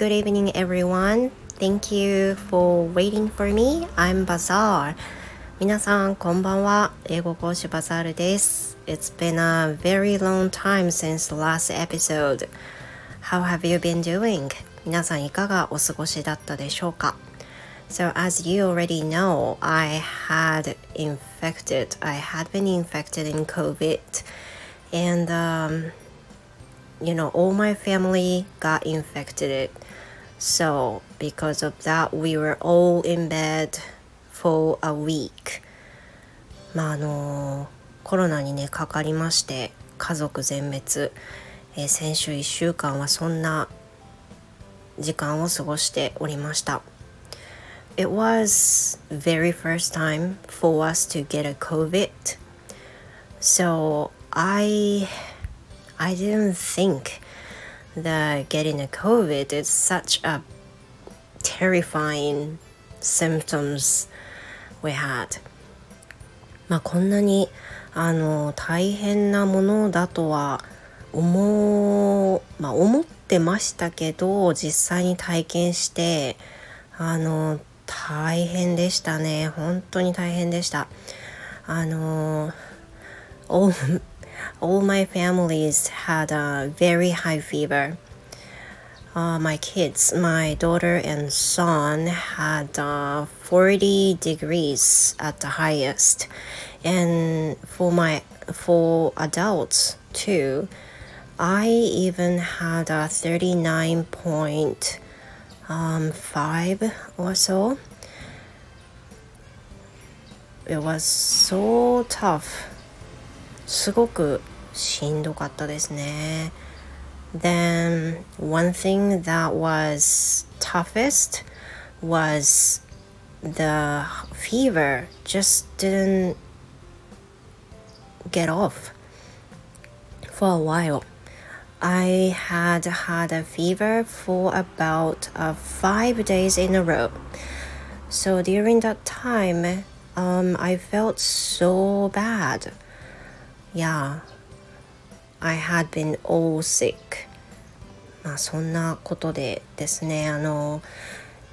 good evening everyone. Thank you for waiting for me. I'm Bazaar. 皆さん、こんばんは。英語講師バザールです。It's been a very long time since the last episode. How have you been doing? 皆さんいかがお過ごしだったでしょうか So as you already know, I had infected, I had been infected in COVID and um, you know, all my family got infected. So because of that, we were all in bed for a week. まああのコロナにねかかりまして家族全滅、えー、先週1週間はそんな時間を過ごしておりました。It was very first time for us to get a COVID. So I I didn't think that getting a COVID is such a terrifying symptoms we had. まあこんなにあの大変なものだとは思う、まあ、思ってましたけど実際に体験してあの大変でしたね本当に大変でしたあの all, my families had a very high fever. Uh, my kids my daughter and son had uh, 40 degrees at the highest. And for my for adults too i even had a 39.5 um, or so. It was so tough すごくしんどかったですね then one thing that was toughest was the fever just didn't get off for a while. I had had a fever for about uh, five days in a row. So during that time, um, I felt so bad. Yeah, I had been all sick. まあそんなことでですね、あの、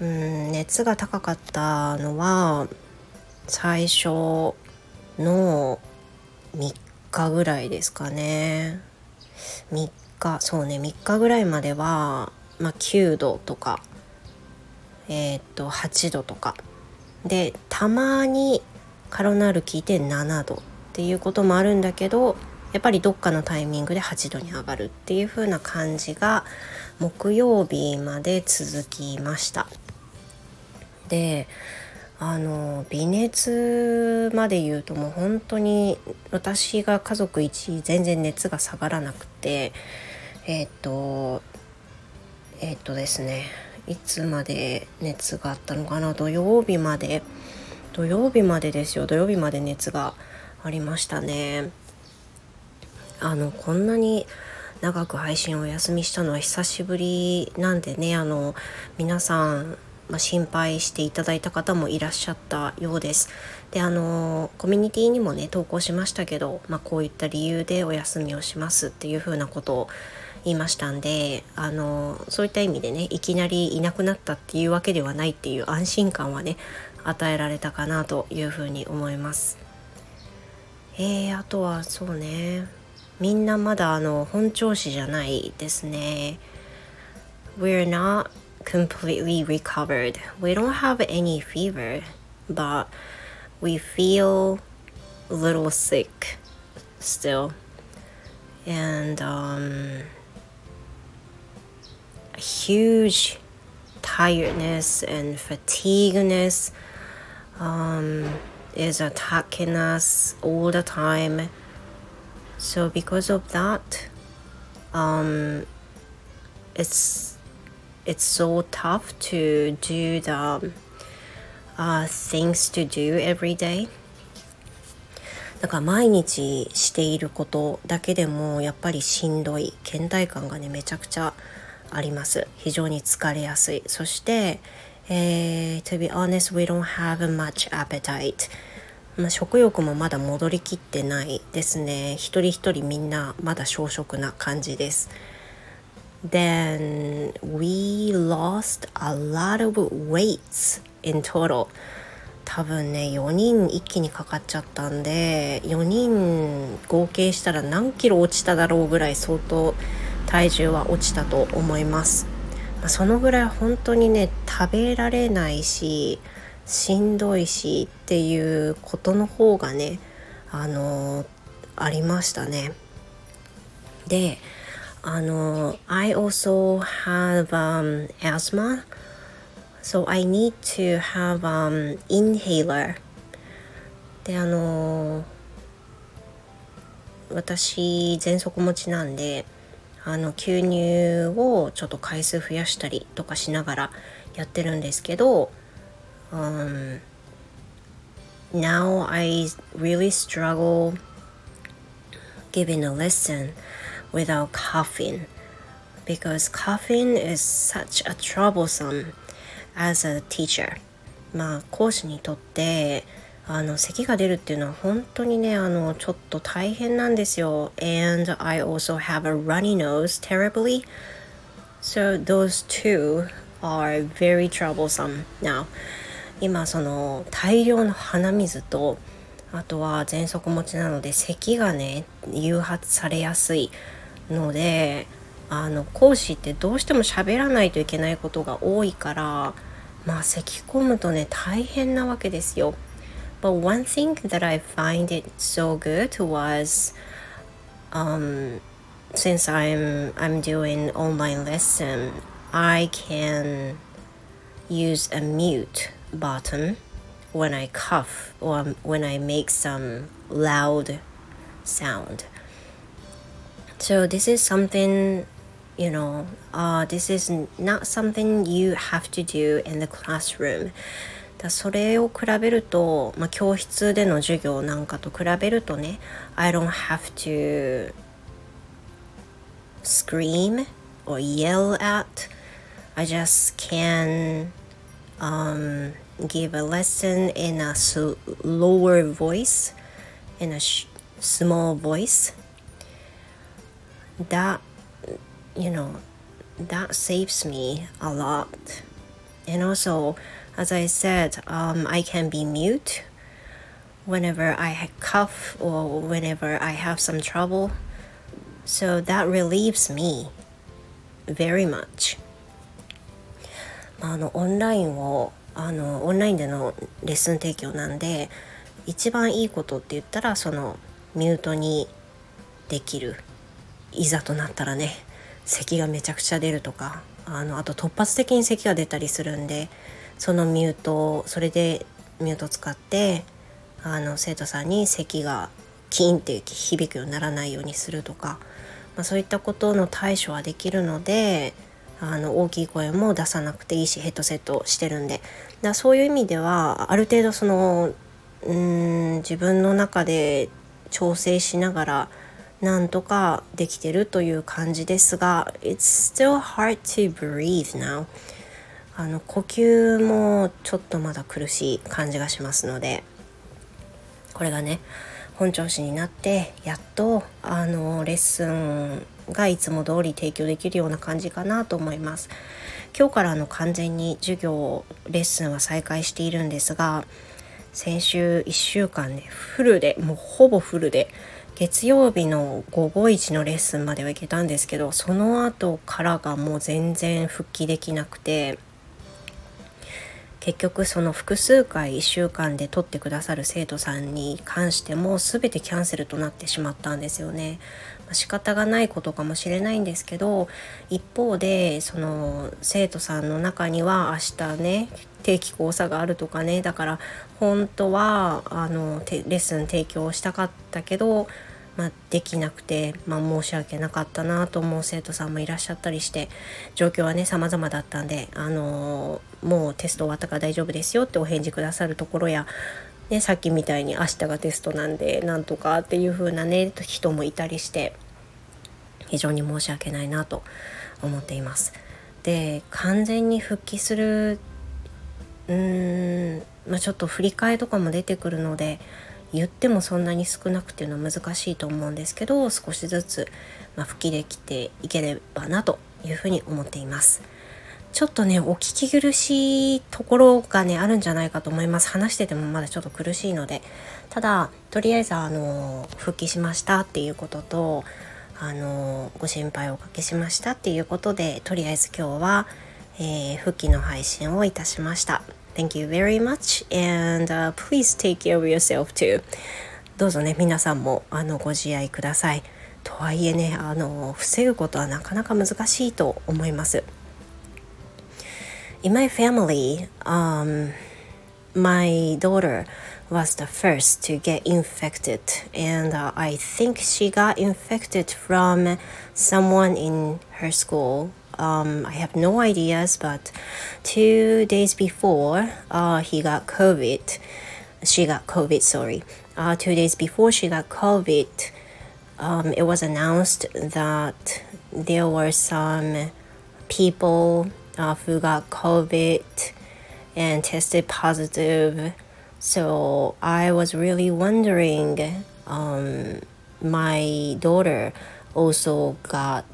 うん、熱が高かったのは最初の3日ぐらいですかね。3日そうね3日ぐらいまでは、まあ、9度とかえー、っと8度とか。でたまにカロナール効いて7度。っていうこともあるんだけどやっぱりどっかのタイミングで8度に上がるっていう風な感じが木曜日まで続きました。であの微熱まで言うともう本当に私が家族一全然熱が下がらなくてえっ、とえっ、とですねいつまで熱があったのかな？土曜日まで。土曜日までですよ。土曜日まで熱がありましたねあのこんなに長く配信をお休みしたのは久しぶりなんでねあの皆さんまあ、心配していただいた方もいらっしゃったようです。であのコミュニティにもね投稿しましたけど、まあ、こういった理由でお休みをしますっていうふうなことを言いましたんであのそういった意味でねいきなりいなくなったっていうわけではないっていう安心感はね与えられたかなというふうに思います。えー、あとはそうねみんなまだあの本調子じゃないですね。We're not completely recovered. We don't have any fever, but we feel a little sick still. And um, a huge tiredness and fatigueness um, is attacking us all the time. So because of that, um, it's it's so tough to do the uh, things to do every day だから毎日していることだけでもやっぱりしんどい倦怠感がねめちゃくちゃあります非常に疲れやすいそして、えー、to be honest we don't have much appetite. まあ、食欲もまだ戻りきってないですね。一人一人みんなまだ小食な感じです。Then we lost a lot of weights in total. 多分ね4人一気にかかっちゃったんで4人合計したら何キロ落ちただろうぐらい相当体重は落ちたと思います、まあ、そのぐらい本当にね食べられないししんどいしっていうことの方がねあのありましたね。であの I also have、um, asthma. So I need to have um, inhaler. であの私喘息持ちなんであの吸入をちょっと回数増やしたりとかしながらやってるんですけど、um, now I really struggle giving a lesson without coughing because coughing is such a troublesome as a teacher まあ講師にとってあの咳が出るっていうのは本当にねあのちょっと大変なんですよ。And I also have a runny nose terribly. So those two are very troublesome. Now 今その大量の鼻水とあとは喘息持ちなので咳がね誘発されやすいのであの講師ってどうしても喋らないといけないことが多いからまあ咳き込むとね大変なわけですよ。But one thing that I find it so good was um, since I'm I'm doing online lesson, I can use a mute button when I cough or when I make some loud sound. So this is something you know, uh, this is not something you have to do in the classroom. だそれを比べると、まあ、教室での授業なんかと比べるとね I don't have to scream or yell at I just can um, give a lesson in a lower voice in a small voice that you know that saves me a lot and also as i said um, i can be mute whenever i cough or whenever i have some trouble. So that relieves me very much. あのオンラインをあのオンラインでのレッスン提供なんで一番いいことって言ったらそのミュートにできるいざとなったらね咳がめちゃくちゃ出るとかあのあと突発的に咳が出たりするんでそのミュートそれでミュート使ってあの生徒さんに咳がキーンって響くようにならないようにするとか、まあ、そういったことの対処はできるのであの大きい声も出さなくていいしヘッドセットしてるんで。だそういう意味ではある程度そのうん自分の中で調整しながらなんとかできてるという感じですが It's still hard to breathe now. あの呼吸もちょっとまだ苦しい感じがしますのでこれがね本調子になってやっとあのレッスンがいつも通り提供できるような感じかなと思います。今日からの完全に授業レッスンは再開しているんですが先週1週間ねフルでもうほぼフルで月曜日の午後1のレッスンまでは行けたんですけどその後からがもう全然復帰できなくて結局その複数回1週間で取ってくださる生徒さんに関しても全てキャンセルとなってしまったんですよね。まあ、仕方がないことかもしれないんですけど一方でその生徒さんの中には明日ね定期講座があるとかねだから本当はあのレッスン提供したかったけど、まあ、できなくて、まあ、申し訳なかったなと思う生徒さんもいらっしゃったりして状況はね様々だったんであのもうテスト終わったから大丈夫ですよってお返事くださるところやね、さっきみたいに明日がテストなんでなんとかっていう風なね人もいたりして非常に申し訳ないなと思っています。で完全に復帰するうーん、まあ、ちょっと振り替えとかも出てくるので言ってもそんなに少なくていうのは難しいと思うんですけど少しずつ、まあ、吹きできていければなというふうに思っています。ちょっとねお聞き苦しいところがねあるんじゃないかと思います。話しててもまだちょっと苦しいので。ただとりあえずあの復帰しましたっていうこととあのご心配をおかけしましたっていうことでとりあえず今日は、えー、復帰の配信をいたしました。Thank you very much and、uh, please take care of yourself too どうぞね皆さんもあのご自愛くださいとはいえねあの防ぐことはなかなか難しいと思います In my family, um, my daughter was the first to get infected, and uh, I think she got infected from someone in her school. Um, I have no ideas, but two days before uh, he got COVID, she got COVID. Sorry, uh, two days before she got COVID, um, it was announced that there were some people uh, who got COVID and tested positive. So I was really wondering. Um, my daughter also got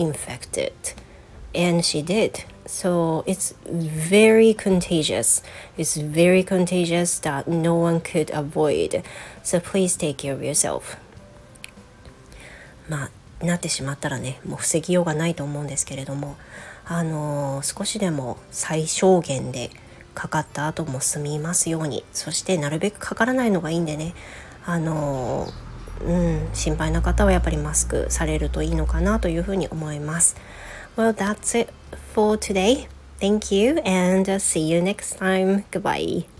infected, and she did. So it's very contagious. It's very contagious that no one could avoid. So please take care of yourself. まあ、なってしまったらね、もう防ぎようがないと思うんですけれども、あのー少しでも最小限でかかった後も済みますようにそしてなるべくかからないのがいいんでねあのーうん、心配な方はやっぱりマスクされるといいのかなというふうに思います。Well, that's it for today. Thank you and see you next time. Goodbye.